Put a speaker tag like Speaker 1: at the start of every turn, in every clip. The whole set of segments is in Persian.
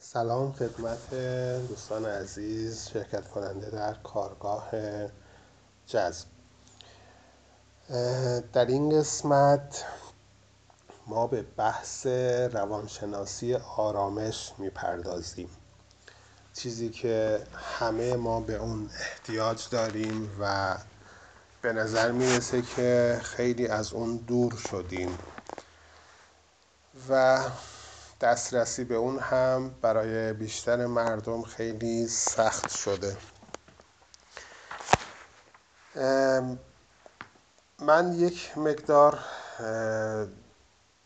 Speaker 1: سلام خدمت دوستان عزیز شرکت کننده در کارگاه جذب. در این قسمت ما به بحث روانشناسی آرامش می‌پردازیم. چیزی که همه ما به اون احتیاج داریم و به نظر می‌رسه که خیلی از اون دور شدیم. و دسترسی به اون هم برای بیشتر مردم خیلی سخت شده. من یک مقدار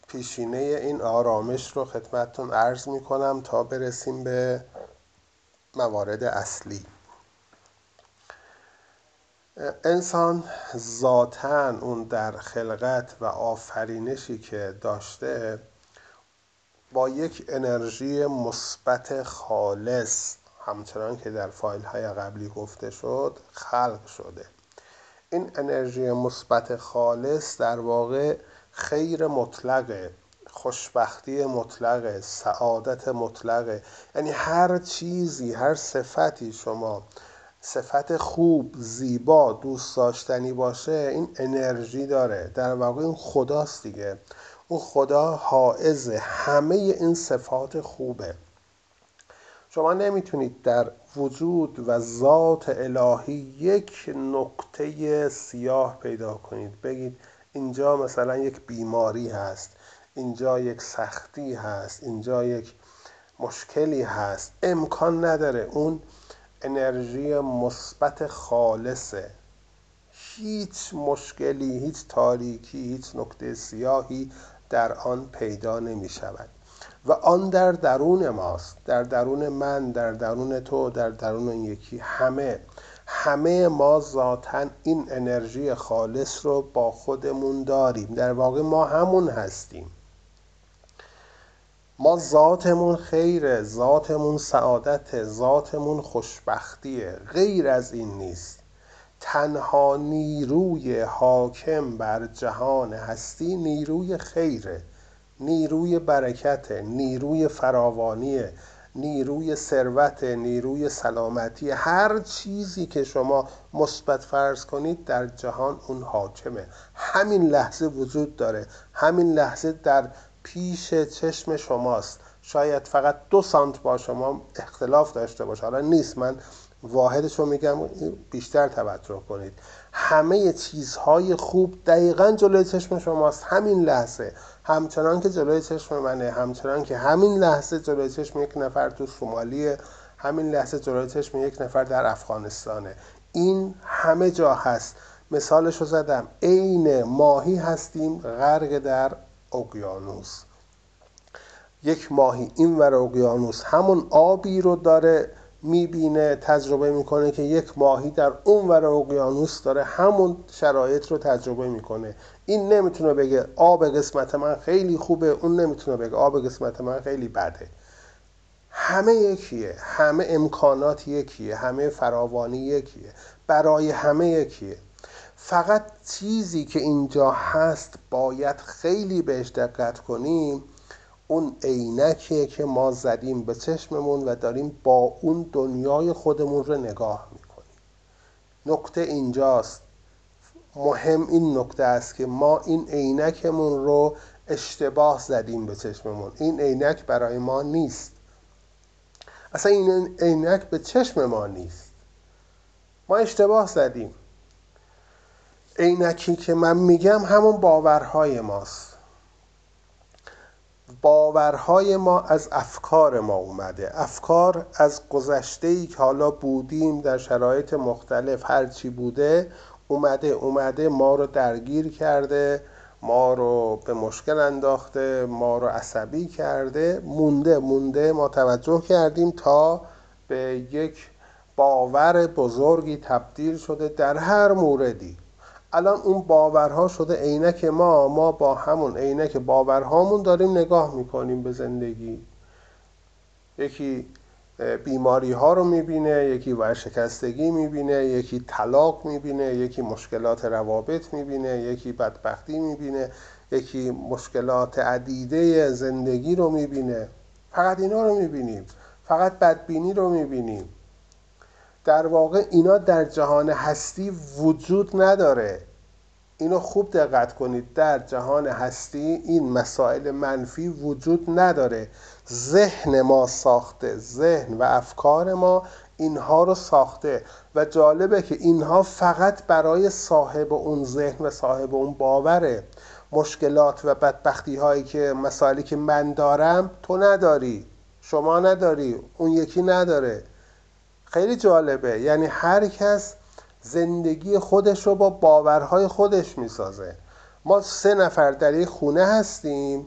Speaker 1: پیشینه این آرامش رو خدمتتون عرض می کنم تا برسیم به موارد اصلی. انسان ذاتا اون در خلقت و آفرینشی که داشته با یک انرژی مثبت خالص همچنان که در فایل های قبلی گفته شد خلق شده. این انرژی مثبت خالص در واقع خیر مطلقه خوشبختی مطلقه سعادت مطلقه یعنی هر چیزی هر صفتی شما صفت خوب زیبا دوست داشتنی باشه این انرژی داره. در واقع این خداست دیگه. اون خدا حائز همه این صفات خوبه. شما نمی‌تونید در وجود و ذات الهی یک نقطه سیاه پیدا کنید. بگید اینجا مثلا یک بیماری هست اینجا یک سختی هست اینجا یک مشکلی هست. امکان نداره. اون انرژی مثبت خالصه. هیچ مشکلی هیچ تاریکی هیچ نقطه سیاهی در آن پیدا نمی شود. و آن در درون ماست در درون من در درون تو در درون این یکی همه. همه ما ذاتا این انرژی خالص رو با خودمون داریم. در واقع ما همون هستیم. ما ذاتمون خیره ذاتمون سعادت ذاتمون خوشبختیه. غیر از این نیست. تنها نیروی حاکم بر جهان هستی نیروی خیره نیروی برکت نیروی فراوانی نیروی ثروت نیروی سلامتی هر چیزی که شما مثبت فرض کنید در جهان اون حاکمه. همین لحظه وجود داره. همین لحظه در پیش چشم شماست. شاید فقط دو سانت با شما اختلاف داشته باشه. حالا نیست. من واحدش رو میگم بیشتر توجه کنید. همه چیزهای خوب دقیقا جلوی چشم شماست. همین لحظه. همچنان که جلوی چشم منه همچنان که همین لحظه جلوی چشم یک نفر تو سومالیه همین لحظه جلوی چشم یک نفر در افغانستانه. این همه جا هست. مثالش رو زدم. عین ماهی هستیم غرق در اقیانوس. یک ماهی این ور اقیانوس. همون آبی رو داره می‌بینه تجربه می‌کنه که یک ماهی در اون ور اقیانوس داره همون شرایط رو تجربه می‌کنه. این نمی‌تونه بگه آب قسمت من خیلی خوبه اون نمی‌تونه بگه آب قسمت من خیلی بده. همه یکیه همه امکانات یکیه همه فراوانی یکیه برای همه یکیه. فقط چیزی که اینجا هست باید خیلی بهش دقت کنیم اون عینکیه که ما زدیم به چشممون و داریم با اون دنیای خودمون رو نگاه می‌کنیم. نکته اینجاست. مهم این نکته است که ما این عینکمون رو اشتباه زدیم به چشممون. این عینک برای ما نیست. اصلا این عینک به چشم ما نیست. ما اشتباه زدیم. عینکی که من میگم همون باورهای ماست. باورهای ما از افکار ما اومده. افکار از گذشته ای که حالا بودیم در شرایط مختلف هرچی بوده اومده اومده ما رو درگیر کرده ما رو به مشکل انداخته ما رو عصبی کرده مونده مونده ما توجه کردیم تا به یک باور بزرگی تبدیل شده در هر موردی. الان اون باورها شده عینک ما ما با همون عینک باورهامون داریم نگاه می‌کنیم به زندگی. یکی بیماری ها رو می‌بینه یکی ورشکستگی می‌بینه یکی طلاق می‌بینه یکی مشکلات روابط می‌بینه یکی بدبختی می‌بینه یکی مشکلات عدیده زندگی رو می‌بینه. فقط اینا رو می‌بینیم. فقط بدبینی رو می‌بینیم. در واقع اینا در جهان هستی وجود نداره. اینو خوب دقت کنید. در جهان هستی این مسائل منفی وجود نداره. ذهن ما ساخته. ذهن و افکار ما اینها رو ساخته. و جالبه که اینها فقط برای صاحب اون ذهن و صاحب اون باوره. مشکلات و بدبختی هایی که مسائلی که من دارم تو نداری. شما نداری. اون یکی نداره. خیلی جالبه. یعنی هر کس زندگی خودش رو با باورهای خودش می‌سازه. ما سه نفر در یک خونه هستیم.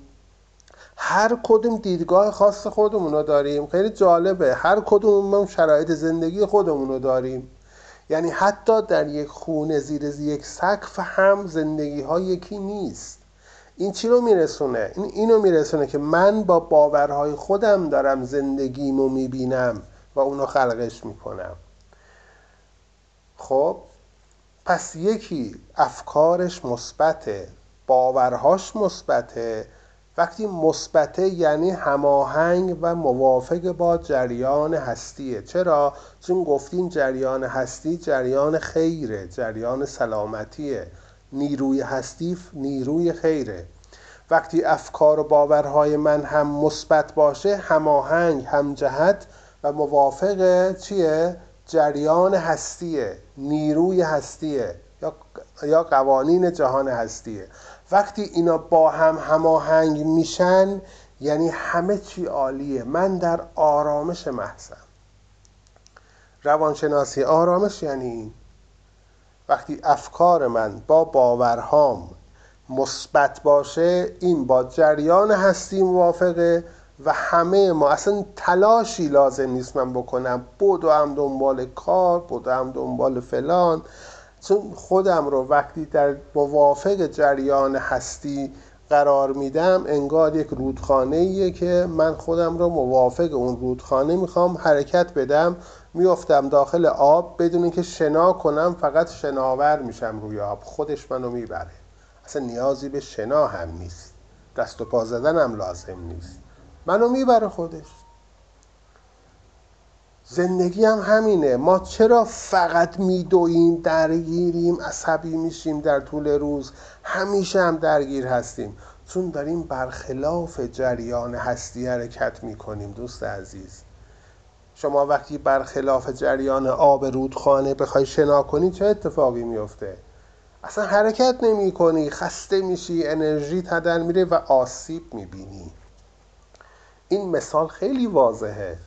Speaker 1: هر کدوم دیدگاه خاص خودمون رو داریم. خیلی جالبه. هر کدوم شرایط زندگی خودمون رو داریم. یعنی حتی در یک خونه زیر یک سقف هم زندگی ها یکی نیست. این چی رو میرسونه؟ این اینو میرسونه که من با باورهای خودم دارم زندگیمو می‌بینم. و اونو خلقش می‌کنم. خب پس یکی افکارش مثبته باورهاش مثبته. وقتی مثبته یعنی هماهنگ و موافق با جریان هستیه. چرا؟ چون گفتیم جریان هستی جریان خیره جریان سلامتیه. نیروی هستی نیروی خیره. وقتی افکار و باورهای من هم مثبت باشه هماهنگ همجهت و موافق چیه؟ جریان هستیه نیروی هستیه یا یا قوانین جهان هستیه. وقتی اینا با هم هماهنگ میشن یعنی همه چی عالیه. من در آرامش محضم. روانشناسی آرامش یعنی وقتی افکار من با باورهام مثبت باشه این با جریان هستی موافقه. و همه ما. اصلا تلاشی لازم نیست من بکنم. هم دنبال کار هم دنبال فلان. چون خودم رو وقتی در موافق جریان هستی قرار میدم انگار یک رودخانه ایه که من خودم رو موافق اون رودخانه می‌خوام حرکت بدم. میافتم داخل آب بدون که شنا کنم فقط شناور میشم روی آب. خودش منو می‌بره. اصلا نیازی به شنا هم نیست. دست و پا زدن هم لازم نیست. منو می‌بره خودش. زندگی هم همینه. ما چرا فقط میدویم درگیریم عصبی میشیم در طول روز؟ همیشه هم درگیر هستیم. چون داریم برخلاف جریان هستی حرکت می‌کنیم دوست عزیز. شما وقتی برخلاف جریان آب رودخانه بخوای شنا کنی چه اتفاقی میفته اصلا حرکت نمی کنی خسته میشی انرژی تدن میره و آسیب می‌بینی. این مثال خیلی واضحه.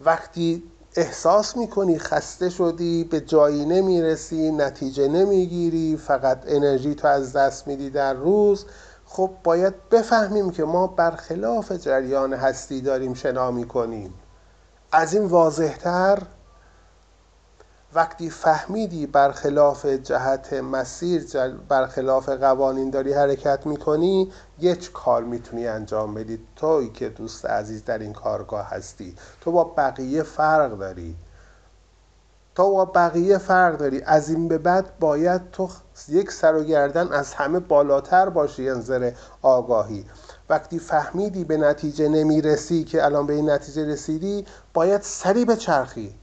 Speaker 1: وقتی احساس می‌کنی خسته شدی به جایی نمی‌رسی نتیجه نمی‌گیری فقط انرژی تو از دست میدی در روز خب باید بفهمیم که ما برخلاف جریان هستی داریم شنا می‌کنیم. از این واضحتر وقتی فهمیدی برخلاف جهت مسیر برخلاف قوانین داری حرکت می‌کنی یک کار می‌تونی انجام بدی. توی که دوست عزیز در این کارگاه هستی. تو با بقیه فرق داری. تو با بقیه فرق داری. از این به بعد باید تو یک سر و گردن از همه بالاتر باشی انظر آگاهی. وقتی فهمیدی به نتیجه نمی‌رسی که الان به این نتیجه رسیدی باید سری به چرخی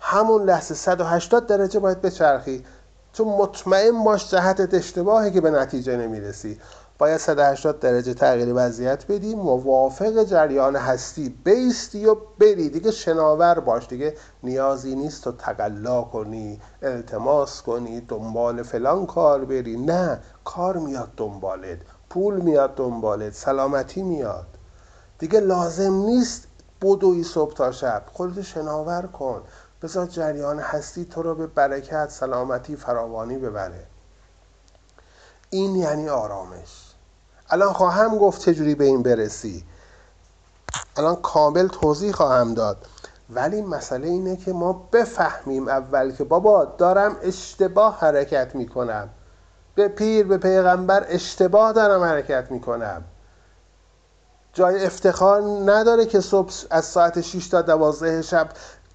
Speaker 1: همون لحظه 180 درجه باید بچرخی. چون مطمئن باش جهتت اشتباهه که به نتیجه نمی‌رسی. باید 180 درجه تغییر وضعیت بدی موافق جریان هستی بیستی و بری. دیگه شناور باش دیگه. نیازی نیست تو تقلا کنی التماس کنی دنبال فلان کار بری. نه کار میاد دنبالت پول میاد دنبالت سلامتی میاد. دیگه لازم نیست بدوی صبح تا شب. خودتو شناور کن. بذار جریان هستی تو رو به برکت سلامتی فراوانی ببره. این یعنی آرامش. الان خواهم گفت چجوری به این برسی. الان کامل توضیح خواهم داد. ولی مسئله اینه که ما بفهمیم اول که بابا دارم اشتباه حرکت می‌کنم. به پیر به پیغمبر اشتباه دارم حرکت می‌کنم. جای افتخار نداره که صبح از ساعت 6 تا 12 شب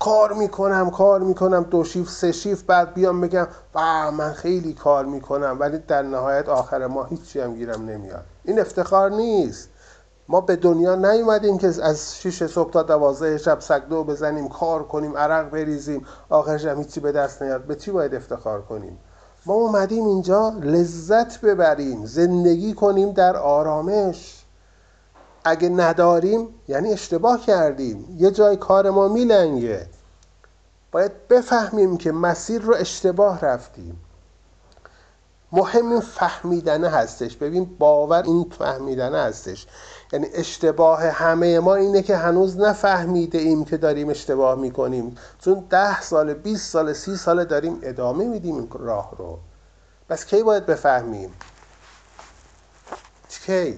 Speaker 1: کار می‌کنم کار می‌کنم دو شیف سه شیف بعد بیام بگم و من خیلی کار می‌کنم. ولی در نهایت آخر ما هیچی هم گیرم نمیاد. این افتخار نیست. ما به دنیا نیومدیم که از 6 صبح تا 12 شب سگدو بزنیم کار کنیم عرق بریزیم. آخرش هم هیچی به دست نیاد. به چی باید افتخار کنیم؟ ما اومدیم اینجا لذت ببریم زندگی کنیم در آرامش. اگه نداریم یعنی اشتباه کردیم. یه جای کار ما میلنگه. باید بفهمیم که مسیر رو اشتباه رفتیم. مهم این فهمیدنه هستش. ببین باور این فهمیدنه هستش. یعنی اشتباه همه ما اینه که هنوز نفهمیده ایم که داریم اشتباه می‌کنیم. چون ده سال 20 سال سی سال داریم ادامه میدیم این راه رو. بس کی باید بفهمیم؟ کی؟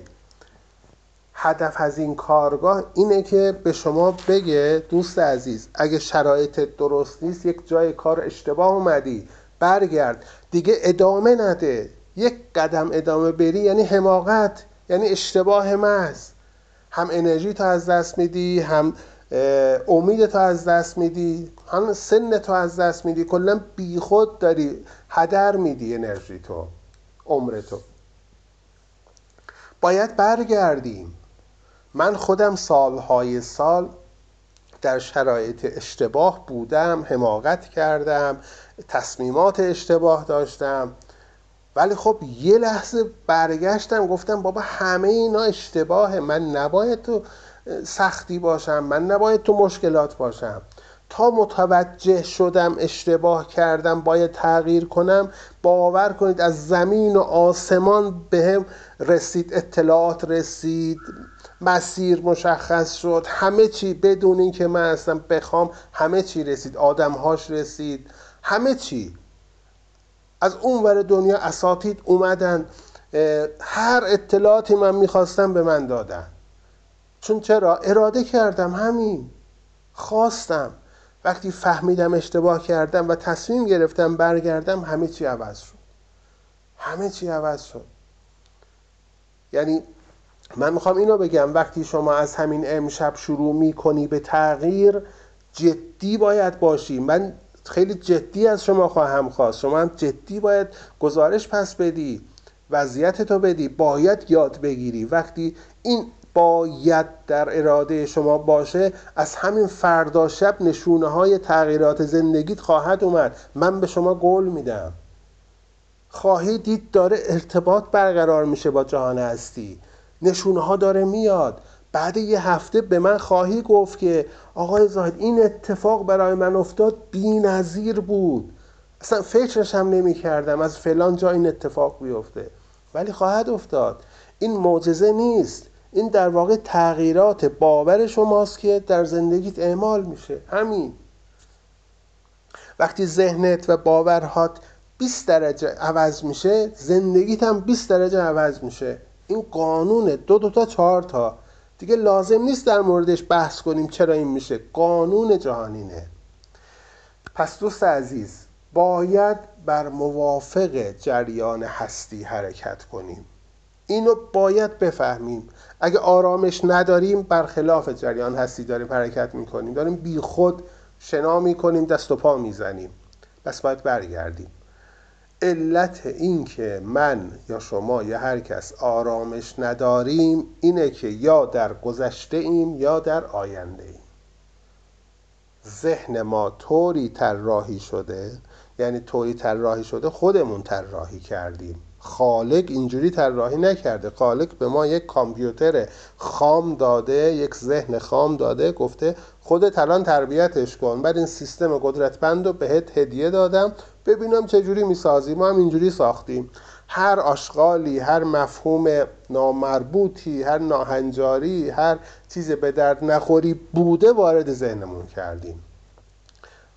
Speaker 1: هدف از این کارگاه اینه که به شما بگه دوست عزیز اگه شرایط درست نیست یک جای کار اشتباه اومدی برگرد. دیگه ادامه نده. یک قدم ادامه بری یعنی حماقت یعنی اشتباه محض. هم انرژی تو از دست میدی هم امید تو از دست میدی هم سن تو از دست میدی. کلا بیخود داری هدر میدی انرژی تو عمر تو. باید برگردیم. من خودم سالهای سال در شرایط اشتباه بودم حماقت کردم تصمیمات اشتباه داشتم. ولی خب یه لحظه برگشتم گفتم بابا همه اینا اشتباهه. من نباید تو سختی باشم من نباید تو مشکلات باشم. تا متوجه شدم اشتباه کردم باید تغییر کنم باور کنید از زمین و آسمان به رسید اطلاعات رسید. مسیر مشخص شد. همه چی بدون اینکه من اصلا بخوام همه چی رسید. آدمهاش رسید. همه چی. از اون ور دنیا اساتید اومدن هر اطلاعاتی من می‌خواستم به من دادن. چون چرا؟ اراده کردم همین. خواستم. وقتی فهمیدم اشتباه کردم و تصمیم گرفتم برگردم همه چی عوض شد. همه چی عوض شد. یعنی من می‌خوام اینو بگم وقتی شما از همین امشب شروع می‌کنی به تغییر جدی باید باشی. من خیلی جدی از شما خواهم خواست. شما هم جدی باید گزارش پس بدی وضعیت تو بدی باید یاد بگیری. وقتی این باید در اراده شما باشه از همین فردا شب نشونه های تغییرات زندگیت خواهد اومد. من به شما قول میدم. خواهی دید داره ارتباط برقرار میشه با جهان هستی. نشونه ها داره میاد. بعد یه هفته به من خواهی گفت که آقای زاهد این اتفاق برای من افتاد بی نظیر بود. اصلا فکرش هم نمی کردم از فلان جا این اتفاق بیفته. ولی خواهد افتاد. این معجزه نیست. این در واقع تغییرات باور شماست که در زندگیت اعمال میشه. همین. وقتی ذهنت و باورهات 20 درجه عوض میشه زندگیت هم 20 درجه عوض میشه. این قانونه دو دو تا چهار تا. دیگه لازم نیست در موردش بحث کنیم چرا این میشه. قانون جهانینه. پس دوست عزیز باید بر موافق جریان هستی حرکت کنیم. اینو باید بفهمیم. اگه آرامش نداریم برخلاف جریان هستی داریم حرکت می‌کنیم. داریم بی خود شنا می‌کنیم دست و پا می‌زنیم. پس باید برگردیم. علت این که من یا شما یا هر کس آرامش نداریم اینه که یا در گذشته ایم یا در آینده ایم. ذهن ما طوری طراحی شده یعنی طوری طراحی شده خودمون طراحی کردیم. خالق اینجوری طراحی نکرده. خالق به ما یک کامپیوتر خام داده یک ذهن خام داده گفته خودت الان تربیتش کن. بعد این سیستم قدرتمند رو بهت هدیه دادم. ببینم چجوری می‌سازی ما هم اینجوری ساختیم. هر آشغالی هر مفهوم نامربوطی هر ناهنجاری هر چیز به درد نخوری بوده وارد ذهنمون کردیم.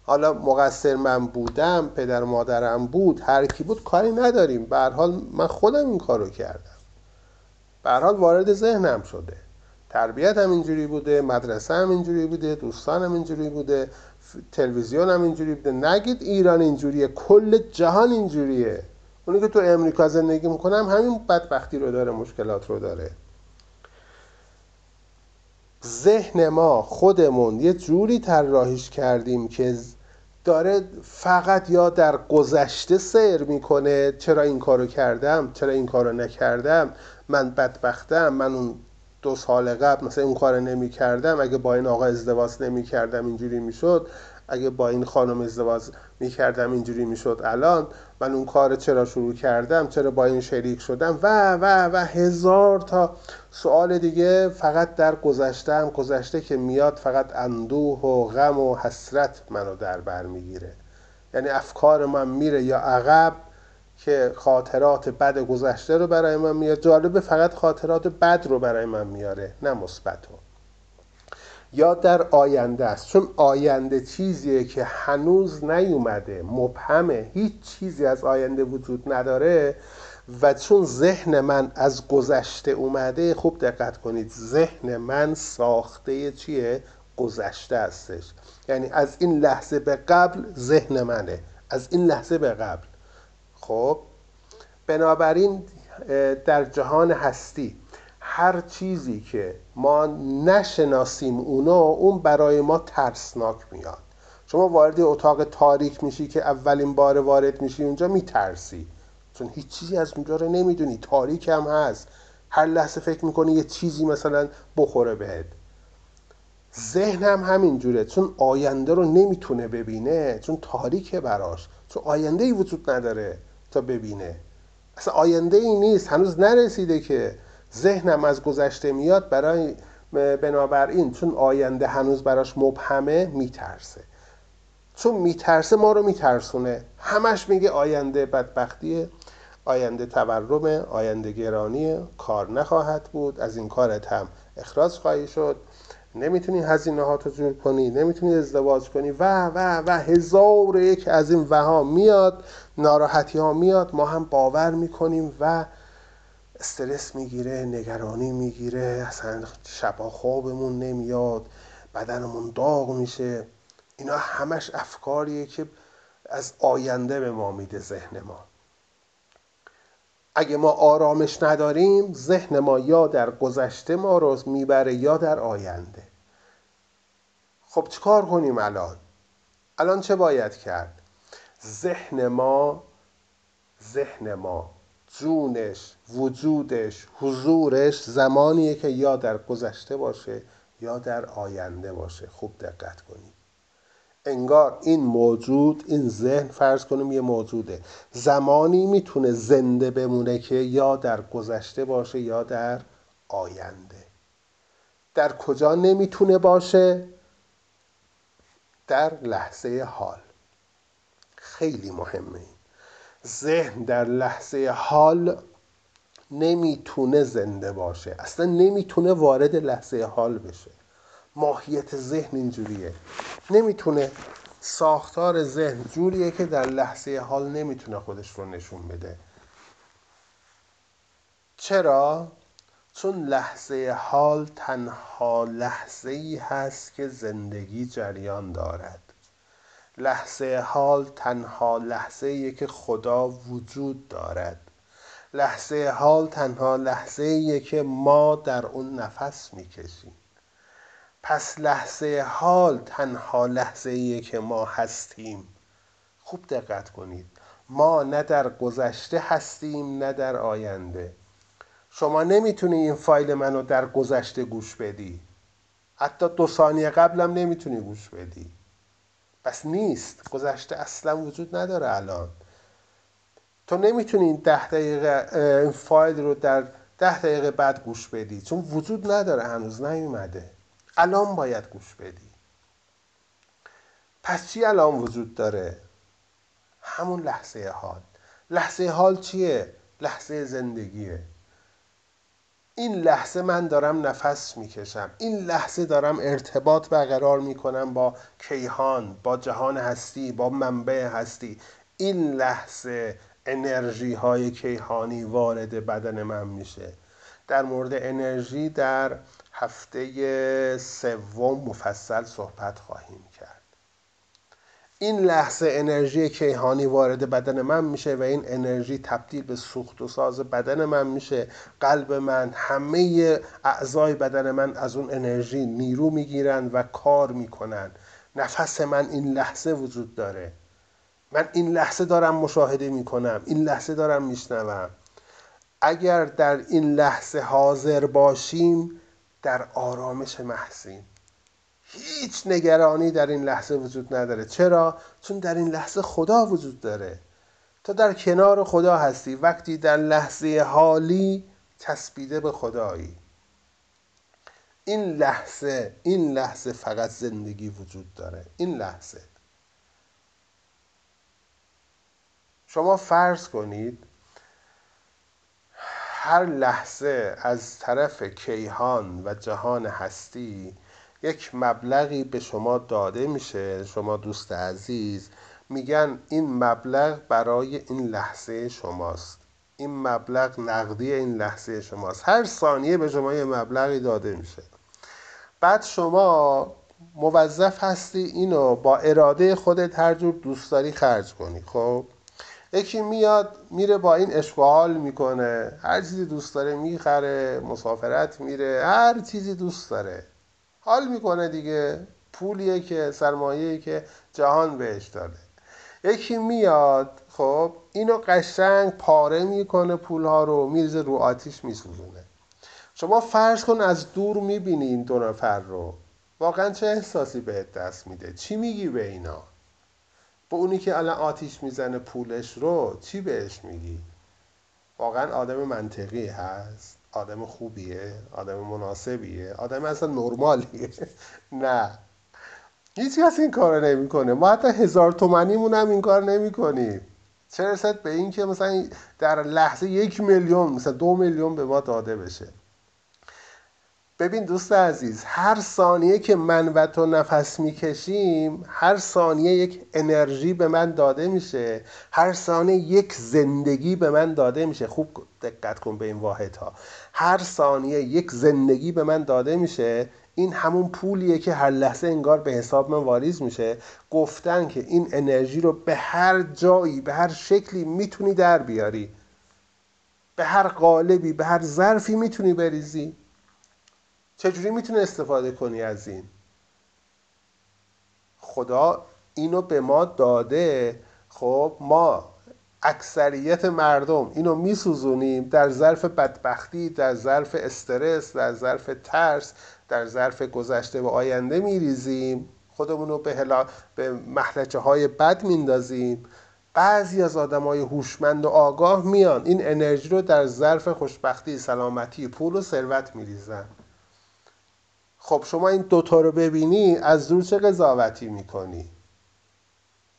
Speaker 1: حالا مقصر من بودم پدر مادرم بود هر کی بود کاری نداریم. به حال من خودم این کارو کردم. به حال وارد ذهنم شده. تربیت هم اینجوری بوده مدرسه هم اینجوری بوده دوستانم اینجوری بوده. تلویزیون هم اینجوری بوده. نگید ایران اینجوریه کل جهان اینجوریه. اونی که تو امریکا زندگی می‌کنم همین بدبختی رو داره مشکلات رو داره. ذهن ما خودمون یه جوری طراحیش کردیم که داره فقط یا در گذشته سیر می‌کنه چرا این کارو کردم چرا این کارو نکردم من بدبختم من اون دو سال قبل مثلا اون کار نمی کردم اگه با این آقا ازدواج نمی کردم اینجوری می‌شد. اگه با این خانم ازدواج می کردم اینجوری می‌شد الان. من اون کار چرا شروع کردم؟ چرا با این شریک شدم؟ و و و هزار تا سوال دیگه فقط در گذشتم. گذشته که میاد فقط اندوه و غم و حسرت منو در بر می‌گیره. یعنی افکار من میره یا عقب که خاطرات بد گذشته رو برای من میاره جالبه فقط خاطرات بد رو برای من میاره نه مثبت یا در آینده است. چون آینده چیزیه که هنوز نیومده مبهمه. هیچ چیزی از آینده وجود نداره و چون ذهن من از گذشته اومده خوب دقت کنید ذهن من ساخته چیه؟ گذشته هستش. یعنی از این لحظه به قبل ذهن منه. از این لحظه به قبل. خب بنابراین در جهان هستی هر چیزی که ما نشناسیم اونو اون برای ما ترسناک میاد. شما وارد اتاق تاریک میشی که اولین بار وارد میشی اونجا میترسی. چون هیچ چیزی از اونجا رو نمی‌دونی. تاریک هم هست. هر لحظه فکر می‌کنی یه چیزی مثلا بخوره بهت. ذهن هم همینجوره چون آینده رو نمی‌تونه ببینه چون تاریکه براش. چون آینده ای وجود نداره. تا ببینه. اصلا آینده ای نیست. هنوز نرسیده که ذهنم از گذشته میاد برای بنابراین چون آینده هنوز براش مبهمه میترسه. چون میترسه ما رو میترسونه. همش میگه آینده بدبختیه آینده تورمه آینده گرانیه کار نخواهد بود. از این کارت هم اخراج خواهی شد. نمی‌تونی هزینه ها تو جور کنی نمی‌تونی ازدواج کنی. و و و هزار یک از این وها میاد ناراحتی ها میاد. ما هم باور می‌کنیم و استرس می‌گیره نگرانی می‌گیره. اصلا شبا خوابمون نمیاد بدنمون داغ میشه. اینا همش افکاریه که از آینده به ما میده ذهن ما. اگه ما آرامش نداریم ذهن ما یا در گذشته ما رو می‌بره یا در آینده. خب چیکار کنیم الان؟ الان چه باید کرد؟ ذهن ما ذهن ما جونش وجودش حضورش زمانیه که یا در گذشته باشه یا در آینده باشه. خوب دقت کنید. انگار این موجود این ذهن فرض کنیم یه موجوده. زمانی می‌تونه زنده بمونه که یا در گذشته باشه یا در آینده. در کجا نمی‌تونه باشه؟ در لحظه حال. خیلی مهمه. این ذهن در لحظه حال نمی‌تونه زنده باشه. اصلا نمی‌تونه وارد لحظه حال بشه. ماهیت ذهن اینجوریه. نمی‌تونه ساختار ذهن جوریه که در لحظه حال نمی‌تونه خودش رو نشون بده. چرا؟ چون لحظه حال تنها لحظه ای هست که زندگی جریان دارد. لحظه حال تنها لحظه ای که خدا وجود دارد. لحظه حال تنها لحظه ای که ما در اون نفس می‌کشیم. پس لحظه حال تنها لحظه ای که ما هستیم. خوب دقت کنید. ما نه در گذشته هستیم نه در آینده. شما نمی‌تونی این فایل منو در گذشته گوش بدی. حتی دو ثانیه قبلم نمی‌تونی گوش بدی. پس نیست. گذشته اصلا وجود نداره الان. تو نمی‌تونی این ده دقیقه این فایل رو در ده دقیقه بعد گوش بدی. چون وجود نداره هنوز نیومده. الان باید گوش بدی. پس چی الان وجود داره؟ همون لحظه حال. لحظه حال چیه؟ لحظه زندگیه. این لحظه من دارم نفس می‌کشم. این لحظه دارم ارتباط برقرار می‌کنم با کیهان با جهان هستی با منبع هستی. این لحظه انرژی های کیهانی وارد بدن من میشه. در مورد انرژی در هفته سوم مفصل صحبت خواهیم این لحظه انرژی کیهانی وارد بدن من میشه و این انرژی تبدیل به سوخت و ساز بدن من میشه. قلب من همه اعضای بدن من از اون انرژی نیرو می‌گیرن و کار می‌کنن. نفس من این لحظه وجود داره. من این لحظه دارم مشاهده می‌کنم این لحظه دارم میشنوم. اگر در این لحظه حاضر باشیم در آرامش محسین هیچ نگرانی در این لحظه وجود نداره. چرا؟ چون در این لحظه خدا وجود داره. تو در کنار خدا هستی. وقتی در لحظه حالی تسبیده به خدایی. این لحظه این لحظه فقط زندگی وجود داره. این لحظه. شما فرض کنید هر لحظه از طرف کیهان و جهان هستی یک مبلغی به شما داده میشه شما دوست عزیز. میگن این مبلغ برای این لحظه شماست. این مبلغ نقدی این لحظه شماست. هر ثانیه به شما یه مبلغی داده میشه. بعد شما موظف هستی اینو با اراده خودت هر جور دوست داری خرج کنی خب؟ یکی میاد میره با این اشغال می‌کنه. هر چیزی دوست داره می‌خره مسافرت میره هر چیزی دوست داره. حال می‌کنه دیگه. پولیه که سرمایه که جهان بهش داده. یکی میاد خب اینو قشنگ پاره می‌کنه پولها رو میرزه رو آتیش میسوزونه. شما فرض کن از دور می‌بینی این دو نفر رو. واقعا چه احساسی بهت دست میده؟ چی میگی به اینا؟ به اونی که الان آتیش می‌زنه پولش رو چی بهش میگی؟ واقعا آدم منطقی هست. آدم خوبیه آدم مناسبیه آدم اصلا نرمالیه. نه. هیچ کس این کار نمی‌کنه. ما حتی هزار تومنیمون هم این کار نمی‌کنیم. چه رسد به این که مثلا در لحظه یک میلیون مثلا دو میلیون به ما داده بشه؟ ببین دوست عزیز هر ثانیه که من و تو نفس می‌کشیم هر ثانیه یک انرژی به من داده میشه هر ثانیه یک زندگی به من داده میشه. خوب دقت کن به این واحد ها هر ثانیه یک زندگی به من داده میشه این همون پولیه که هر لحظه انگار به حساب من واریز میشه. گفتن که این انرژی رو به هر جایی به هر شکلی می‌تونی در بیاری. به هر قالبی به هر ظرفی می‌تونی بریزی. چجوری می‌تونه استفاده کنی از این؟ خدا اینو به ما داده. خب ما اکثریت مردم اینو میسوزونیم در ظرف بدبختی در ظرف استرس در ظرف ترس در ظرف گذشته و آینده میریزیم. خودمون رو به, هلا... به محلچه های بد میندازیم. بعضی از آدم های هوشمند و آگاه میان. این انرژی رو در ظرف خوشبختی سلامتی پول و ثروت میریزن. خب شما این دوتا رو ببینی از دور چه قضاوتی می‌کنی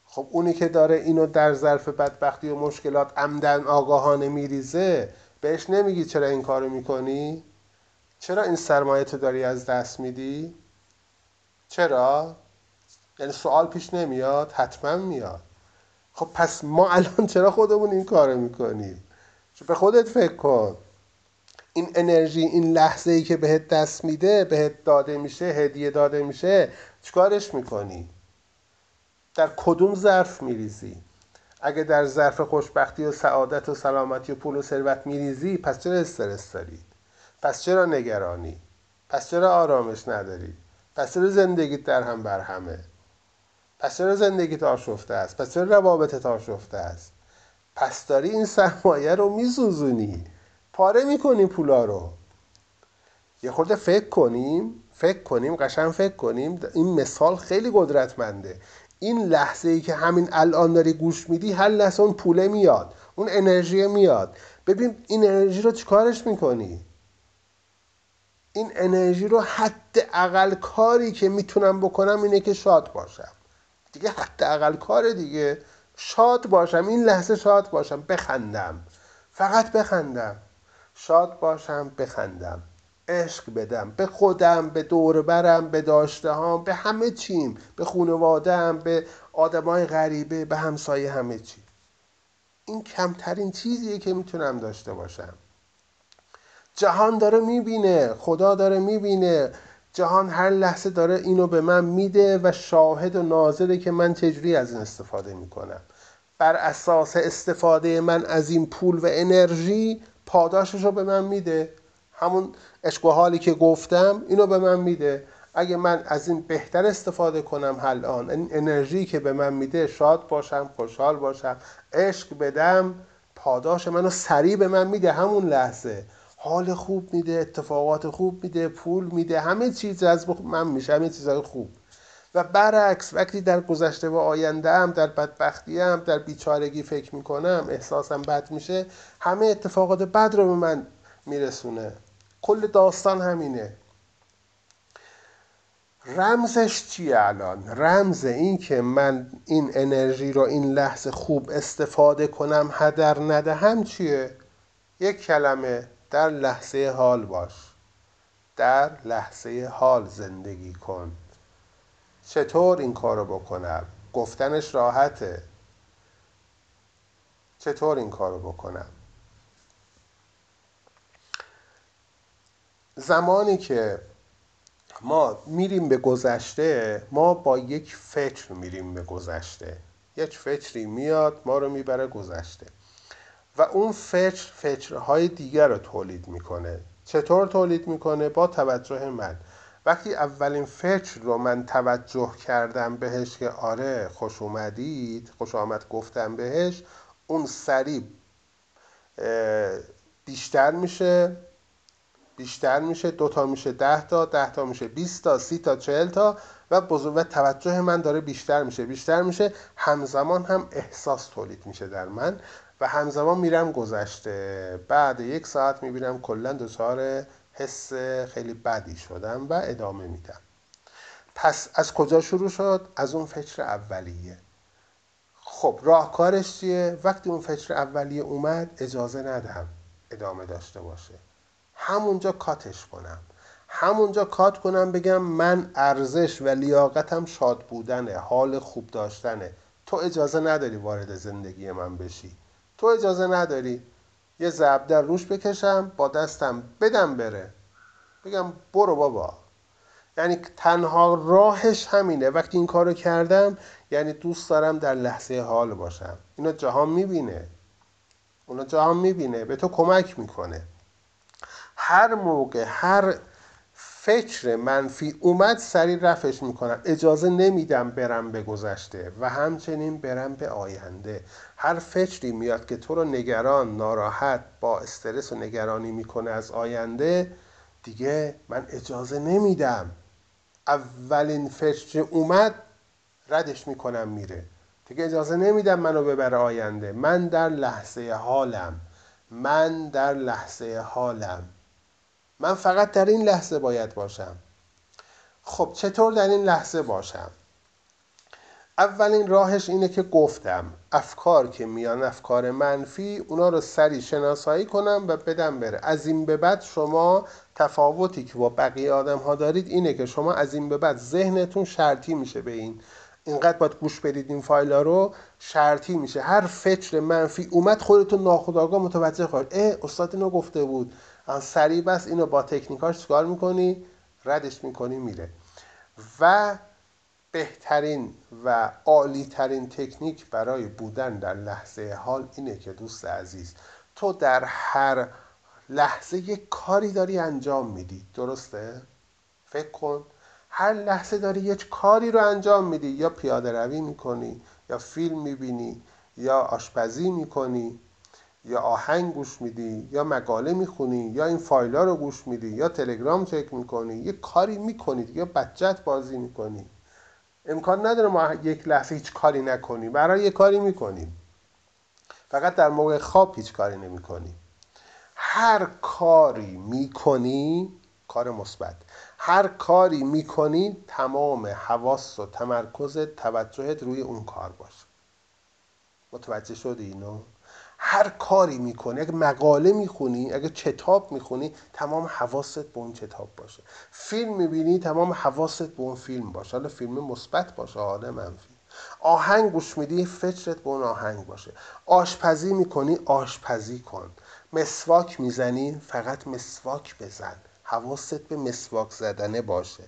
Speaker 1: خب اونی که داره اینو در ظرف بدبختی و مشکلات عمدن آگاهانه میریزه بهش نمیگی چرا این کارو می‌کنی؟ چرا این سرمایه تو داری از دست میدی؟ چرا؟ یعنی سوال پیش نمیاد؟ حتما میاد خب پس ما الان چرا خودمون این کارو می‌کنیم؟ به خودت فکر کن این انرژی این لحظه ای که بهت دست میده بهت داده میشه هدیه داده میشه چیکارش می‌کنی؟ در کدوم ظرف میریزی؟ اگه در ظرف خوشبختی و سعادت و سلامتی و پول و ثروت میریزی پس چرا استرس داری پس چرا نگرانی؟ پس چرا آرامش نداری؟ پس چرا زندگیت در هم بر همه پس چرا زندگیت آشفته است؟ پس چرا روابطت آشفته است؟ پس داری این سرمایه رو میسوزونی. پاره می‌کنیم پولا رو. یه خورده فکر کنیم فکر کنیم قشنگ فکر کنیم. این مثال خیلی قدرتمنده. این لحظه ای که همین الان داری گوش میدی هر لحظه اون پوله میاد اون انرژی میاد. ببین این انرژی رو چیکارش می‌کنی؟ این انرژی رو حد اقل کاری که می‌تونم بکنم اینه که شاد باشم. دیگه حد اقل کار دیگه. شاد باشم این لحظه شاد باشم. بخندم. فقط بخندم. شاد باشم بخندم. عشق بدم. به خودم به دور برم به داشته هم به همه چیم. به خانوادم به آدمای غریبه به همسایه همه چی. این کمترین چیزیه که می‌تونم داشته باشم. جهان داره می‌بینه خدا داره می‌بینه. جهان هر لحظه داره اینو به من میده و شاهد و ناظره که من چجوری از این استفاده می‌کنم. بر اساس استفاده من از این پول و انرژی پاداشش رو به من میده. همون اشکو که گفتم اینو به من میده. اگه من از این بهتر استفاده کنم الان این انرژی که به من میده شاد باشم خوشحال باشم عشق بدم پاداش منو سریع به من میده همون لحظه. حال خوب میده اتفاقات خوب میده پول میده همه چیز از من میشه همه چیزهای خوب. و برعکس وقتی در گذشته و آینده هم در بدبختی هم در بیچارگی فکر می‌کنم احساسم بد میشه همه اتفاقات بد رو به من میرسونه. کل داستان همینه. رمزش چیه الان؟ رمز این که من این انرژی رو این لحظه خوب استفاده کنم هدر ندهم چیه؟ یک کلمه در لحظه حال باش. در لحظه حال زندگی کن. چطور این کارو بکنم؟ گفتنش راحته. چطور این کارو بکنم؟ زمانی که ما میریم به گذشته ما با یک فکر میریم به گذشته. یک فکری میاد ما رو می‌بره گذشته. و اون فکر فکرهای دیگر رو تولید می‌کنه. چطور تولید می‌کنه؟ با توجه من. وقتی اولین فکر رو من توجه کردم بهش که آره خوش اومدید خوش آمد گفتم بهش اون سریع بیشتر میشه بیشتر میشه دو تا میشه ده تا ده تا میشه 20 تا سی تا چهل تا و بزرگ و توجه من داره بیشتر میشه بیشتر میشه. همزمان هم احساس تولید میشه در من و همزمان میرم گذشته. بعد یک ساعت می‌بینم کلا دچار حس خیلی بدی شدم و ادامه میدم. پس از کجا شروع شد؟ از اون فکر اولیه. خب راهکارش چیه؟ وقتی اون فکر اولیه اومد اجازه ندهم ادامه داشته باشه. همونجا کاتش کنم. همونجا کات کنم بگم من ارزش و لیاقتم شاد بودنه حال خوب داشتنه. تو اجازه نداری وارد زندگی من بشی. تو اجازه نداری یه ضرب در روش بکشم با دستم بدم بره. بگم برو بابا. یعنی تنها راهش همینه. وقتی این کارو کردم یعنی دوست دارم در لحظه حال باشم. اینو جهان می‌بینه. اونا جهان می‌بینه. به تو کمک می‌کنه. هر موقع هر فکر منفی اومد سریع رفش می‌کنم. اجازه نمیدم برم به گذشته. و همچنین برم به آینده. هر فکری میاد که تو رو نگران ناراحت با استرس و نگرانی می‌کنه از آینده دیگه من اجازه نمیدم. اولین فکر اومد ردش می‌کنم میره. دیگه اجازه نمیدم منو ببره آینده. من در لحظه حالم. من در لحظه حالم. من فقط در این لحظه باید باشم. خب چطور در این لحظه باشم؟ اولین راهش اینه که گفتم افکار که میان افکار منفی اونا رو سری شناسایی کنم و بدم بره. از این به بعد شما تفاوتی که با بقیه آدم ها دارید اینه که شما از این به بعد ذهنتون شرطی میشه به این. اینقدر باید گوش بدید این فایل رو شرطی میشه. هر فکر منفی اومد خودتون ناخودآگاه متوجه خواهید. اه استاد اینو گفته بود. سریع بس اینو با تکنیکاش چکار می‌کنی؟ ردش می‌کنی میره. و بهترین و عالی ترین تکنیک برای بودن در لحظه حال اینه که دوست عزیز تو در هر لحظه یک کاری داری انجام میدی. درسته؟ فکر کن. هر لحظه داری یک کاری رو انجام میدی. یا پیاده روی می‌کنی یا فیلم می‌بینی یا آشپزی می‌کنی یا آهنگ گوش میدی یا مقاله می‌خونی یا این فایل رو گوش میدی یا تلگرام چک می‌کنی. یه کاری می‌کنی یا بچت بازی می‌کنی. امکان نداره ما یک لحظه هیچ کاری نکنی برای یه کاری می‌کنیم. فقط در موقع خواب هیچ کاری نمی‌کنی هر کاری می‌کنی کار مثبت. هر کاری می‌کنی تمام حواس و تمرکز توجهت روی اون کار باشه. متوجه شدی اینو؟ هر کاری می‌کنی اگه مقاله می‌خونی اگه کتاب می‌خونی تمام حواست به اون کتاب باشه. فیلم می‌بینی تمام حواست به اون فیلم باشه. حالا فیلم مثبت باشه حالا منفی. آهنگ گوش میدی فکرت به اون آهنگ باشه. آشپزی می‌کنی آشپزی کن. مسواک می‌زنی فقط مسواک بزن. حواست به مسواک زدنه باشه.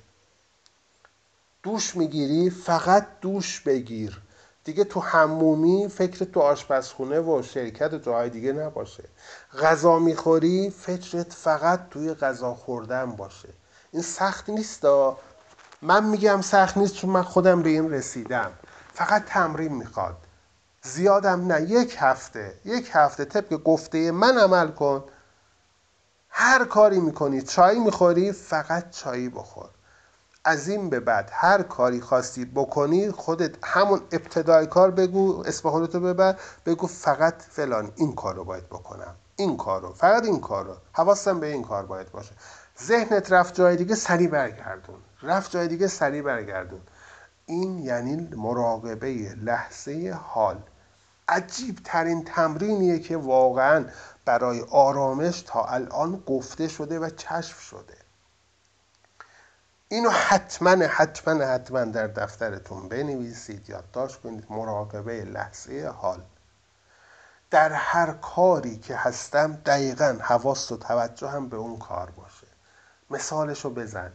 Speaker 1: دوش می‌گیری فقط دوش بگیر. دیگه تو حمومی فکر تو آشپزخونه و شرکت و جاهای دیگه نباشه. غذا می‌خوری فکرت فقط توی غذا خوردن باشه. این سخت نیست من میگم سخت نیست چون من خودم به این رسیدم. فقط تمرین می‌خواد. زیادم نه یک هفته یک هفته طبق گفته من عمل کن. هر کاری می‌کنی چای می‌خوری فقط چایی بخور. از این به بعد هر کاری خواستی بکنی خودت همون ابتدای کار بگو اسم خودتو ببر بگو فقط فلان این کار رو باید بکنم این کار رو فقط این کار رو حواستم به این کار باید باشه. ذهنت رفت جای دیگه سریع برگردون. رفت جای دیگه سریع برگردون. این یعنی مراقبه لحظه حال. عجیب ترین تمرینیه که واقعا برای آرامش تا الان گفته شده و کشف شده. اینو حتما حتما حتما در دفترتون بنویسید یادداشت کنید مراقبه لحظه حال. در هر کاری که هستم دقیقا حواست و توجه هم به اون کار باشه. مثالشو بزن.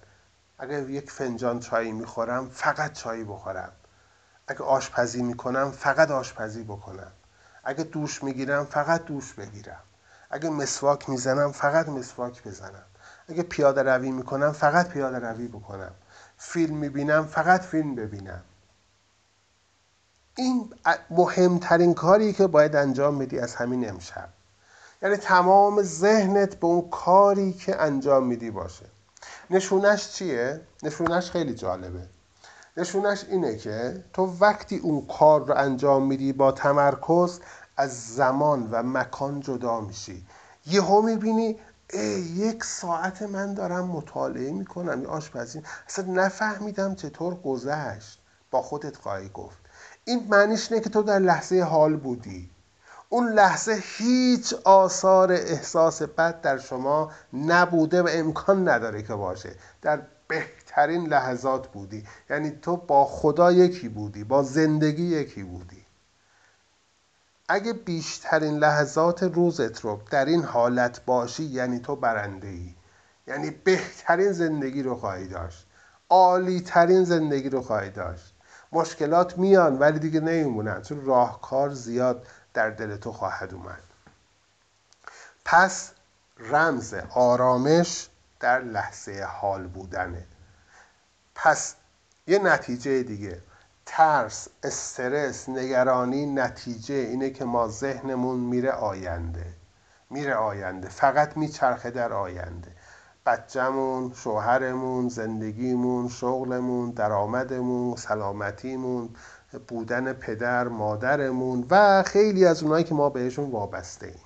Speaker 1: اگر یک فنجان چایی می‌خورم فقط چایی بخورم. اگه آشپزی می‌کنم فقط آشپزی بکنم. اگه دوش می‌گیرم فقط دوش بگیرم. اگه مسواک می‌زنم فقط مسواک بزنم. اگه پیاده روی می‌کنم فقط پیاده روی بکنم. فیلم می‌بینم فقط فیلم ببینم. این مهمترین کاری که باید انجام بدی از همین امشب. یعنی تمام ذهنت به اون کاری که انجام میدی باشه. نشونش چیه؟ نشونش خیلی جالبه. نشونش اینه که تو وقتی اون کار رو انجام میدی با تمرکز از زمان و مکان جدا میشی. یهو می‌بینی یک ساعت من دارم مطالعه می‌کنم یا آشپزی. اصلا نفهمیدم چطور گذشت. با خودت خواهی گفت. این معنیش اینه که تو در لحظه حال بودی. اون لحظه هیچ آثار احساس بد در شما نبوده و امکان نداره که باشه. در بهترین لحظات بودی. یعنی تو با خدا یکی بودی با زندگی یکی بودی. اگه بیشترین لحظات روزت رو در این حالت باشی یعنی تو برنده ای یعنی بهترین زندگی رو خواهی داشت. عالی ترین زندگی رو خواهی داشت. مشکلات میان ولی دیگه نمیمونن. چون راهکار زیاد در دل تو خواهد اومد. پس رمز آرامش در لحظه حال بودنه. پس یه نتیجه دیگه. ترس استرس نگرانی نتیجه اینه که ما ذهنمون میره آینده. میره آینده. فقط میچرخه در آینده. بچهمون شوهرمون زندگیمون شغلمون درآمدمون سلامتیمون بودن پدر مادرمون و خیلی از اونایی که ما بهشون وابسته ایم.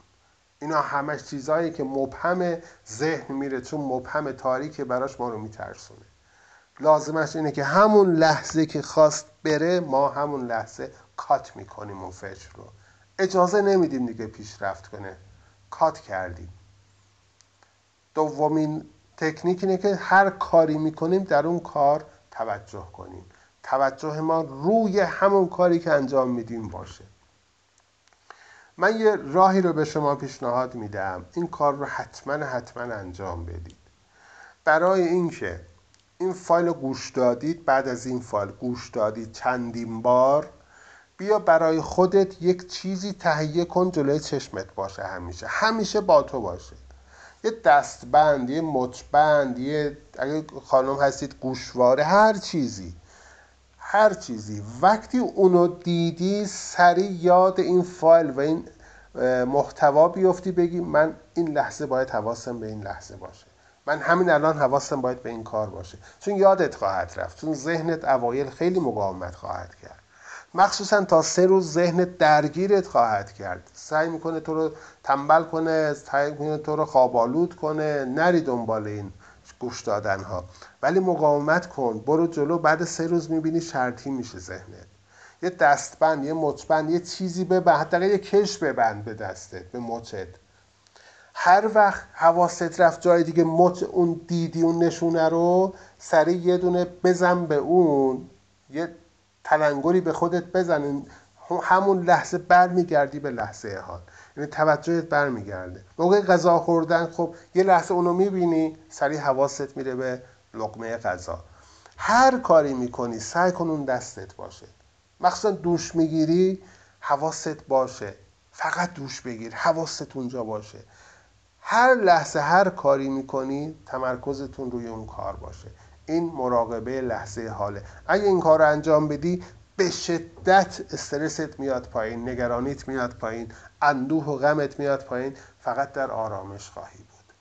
Speaker 1: اینا همش چیزهایی که مبهم ذهن میره چون مبهم تاریک براش ما رو میترسونه. لازمش اینه که همون لحظه که خواست بره ما همون لحظه کات می‌کنیم اون فکر رو. اجازه نمیدیم دیگه پیشرفت کنه. کات کردیم. دومین تکنیک اینه که هر کاری می‌کنیم در اون کار توجه کنیم. توجه ما روی همون کاری که انجام میدیم باشه. من یه راهی رو به شما پیشنهاد میدم. این کار رو حتما حتما انجام بدید. برای اینکه این فایل گوش دادید بعد از این فایل گوش دادید چندین بار. بیا برای خودت یک چیزی تهیه کن جلوی چشمت باشه همیشه. همیشه با تو باشه. یه دستبند یه مچبند یه اگه خانم هستید گوشواره هر چیزی. هر چیزی. وقتی اونو دیدی سریع یاد این فایل و این محتوا بیفتی بگی من این لحظه باید حواسم به این لحظه باشه. من همین الان حواسم باید به این کار باشه. چون یادت خواهد رفت چون ذهنت اوایل خیلی مقاومت خواهد کرد. مخصوصا تا سه روز ذهنت درگیرت خواهد کرد. سعی می‌کنه تو رو تنبل کنه سعی می‌کنه تو رو خوابالود کنه. نری دنبال این گوش دادن ها ولی مقاومت کن. برو جلو. بعد سه روز می‌بینی شرطی میشه ذهنت. یه دستبند یه مچبند یه چیزی ببند. حتی یه کش ببند به دستت به مچت. هر وقت حواست رفت جای دیگه مچ اون دیدی اون نشونه رو سریع یه دونه بزن به اون. یه تلنگری به خودت بزن. همون لحظه برمیگردی به لحظه حال. یعنی توجهت برمیگرده. موقع غذا خوردن خب یه لحظه اونو می‌بینی سریع حواست میره به لقمه غذا. هر کاری می‌کنی سعی کن اون دستت باشه. مخصوصا دوش می‌گیری حواست باشه. فقط دوش بگیر حواست اونجا باشه. هر لحظه هر کاری می‌کنی تمرکزتون روی اون کار باشه. این مراقبه لحظه حاله. اگه این کار رو انجام بدی به شدت استرست میاد پایین نگرانیت میاد پایین اندوه و غمت میاد پایین فقط در آرامش خواهی بود.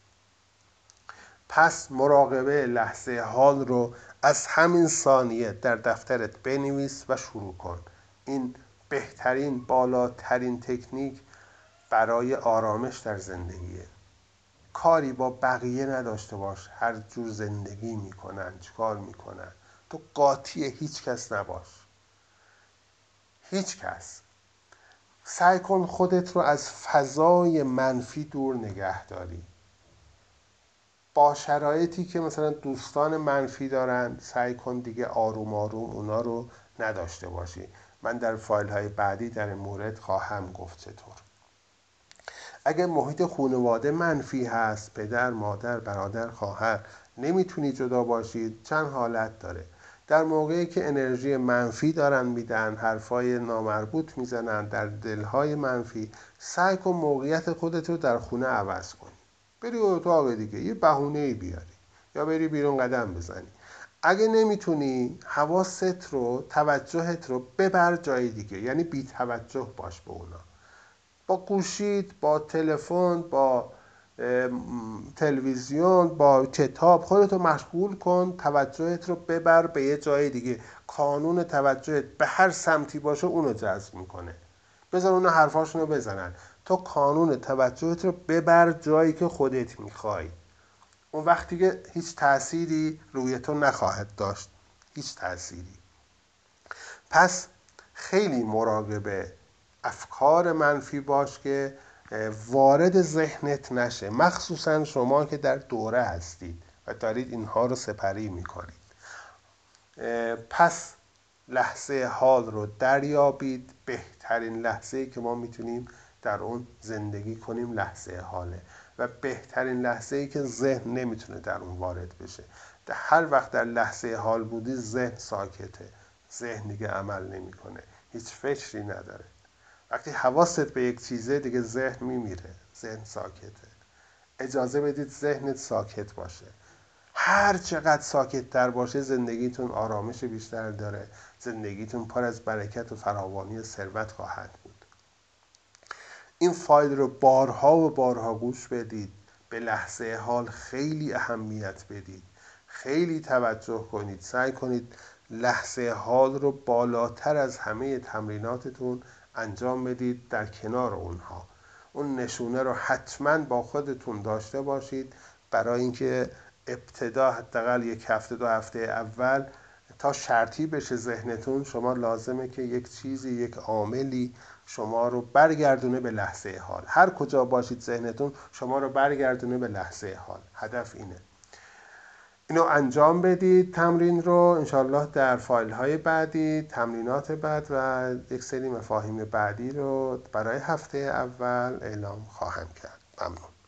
Speaker 1: پس مراقبه لحظه حال رو از همین ثانیه در دفترت بنویس و شروع کن. این بهترین بالاترین تکنیک برای آرامش در زندگیه. کاری با بقیه نداشته باش. هر جور زندگی می‌کنن چیکار می‌کنن. تو قاطی هیچ کس نباش. هیچ کس. سعی کن خودت رو از فضای منفی دور نگه داری. با شرایطی که مثلا دوستان منفی دارن سعی کن دیگه آروم آروم اونا رو نداشته باشی. من در فایل های بعدی در این مورد خواهم گفت چطور. اگه محیط خانواده منفی هست پدر مادر برادر خواهر نمی‌تونی جدا باشید چند حالت داره. در موقعی که انرژی منفی دارن میدن حرفای نامربوط می‌زنن در دلهای منفی سعی کن موقعیت خودت رو در خونه عوض کنی. بری اتاق دیگه یه بهونه بیاری یا بری بیرون قدم بزنی. اگه نمی‌تونی حواست رو توجهت رو ببر جای دیگه یعنی بی توجه باش به اونا. با گوشید با تلفن با تلویزیون با کتاب خودتو مشغول کن توجهت رو ببر به یه جای دیگه. کانون توجهت به هر سمتی باشه اونو جذب می‌کنه. بذار اونو حرفاشونو بزنن. تو کانون توجهت رو ببر جایی که خودت می‌خوای. اون وقتی که هیچ تأثیری روی تو نخواهد داشت. هیچ تأثیری. پس خیلی مراقبه افکار منفی باش که وارد ذهنت نشه. مخصوصا شما که در دوره هستید و دارید اینها رو سپری می‌کنید. پس لحظه حال رو دریابید. بهترین لحظه که ما می‌تونیم در اون زندگی کنیم لحظه حاله. و بهترین لحظه ای که ذهن نمی‌تونه در اون وارد بشه. در هر وقت در لحظه حال بودی ذهن ساکته. ذهن دیگه عمل نمی‌کنه. هیچ فکری نداره. وقتی حواست به یک چیزه دیگه ذهن میمیره ذهن ساکته. اجازه بدید ذهنت ساکت باشه. هر چقدر ساکت تر باشه زندگیتون آرامش بیشتر داره. زندگیتون پر از برکت و فراوانی ثروت خواهد بود. این فایل رو بارها و بارها گوش بدید. به لحظه حال خیلی اهمیت بدید. خیلی توجه کنید. سعی کنید لحظه حال رو بالاتر از همه تمریناتتون انجام بدید در کنار اونها. اون نشونه رو حتما با خودتون داشته باشید. برای اینکه ابتدا حداقل یک هفته دو هفته اول تا شرطی بشه ذهنتون شما لازمه که یک چیزی یک عاملی شما رو برگردونه به لحظه حال. هر کجا باشید ذهنتون شما رو برگردونه به لحظه حال. هدف اینه. اینو انجام بدید تمرین رو. انشالله در فایل های بعدی تمرینات بعد و یک سری مفاهیم بعدی رو برای هفته اول اعلام خواهم کرد. ممنون.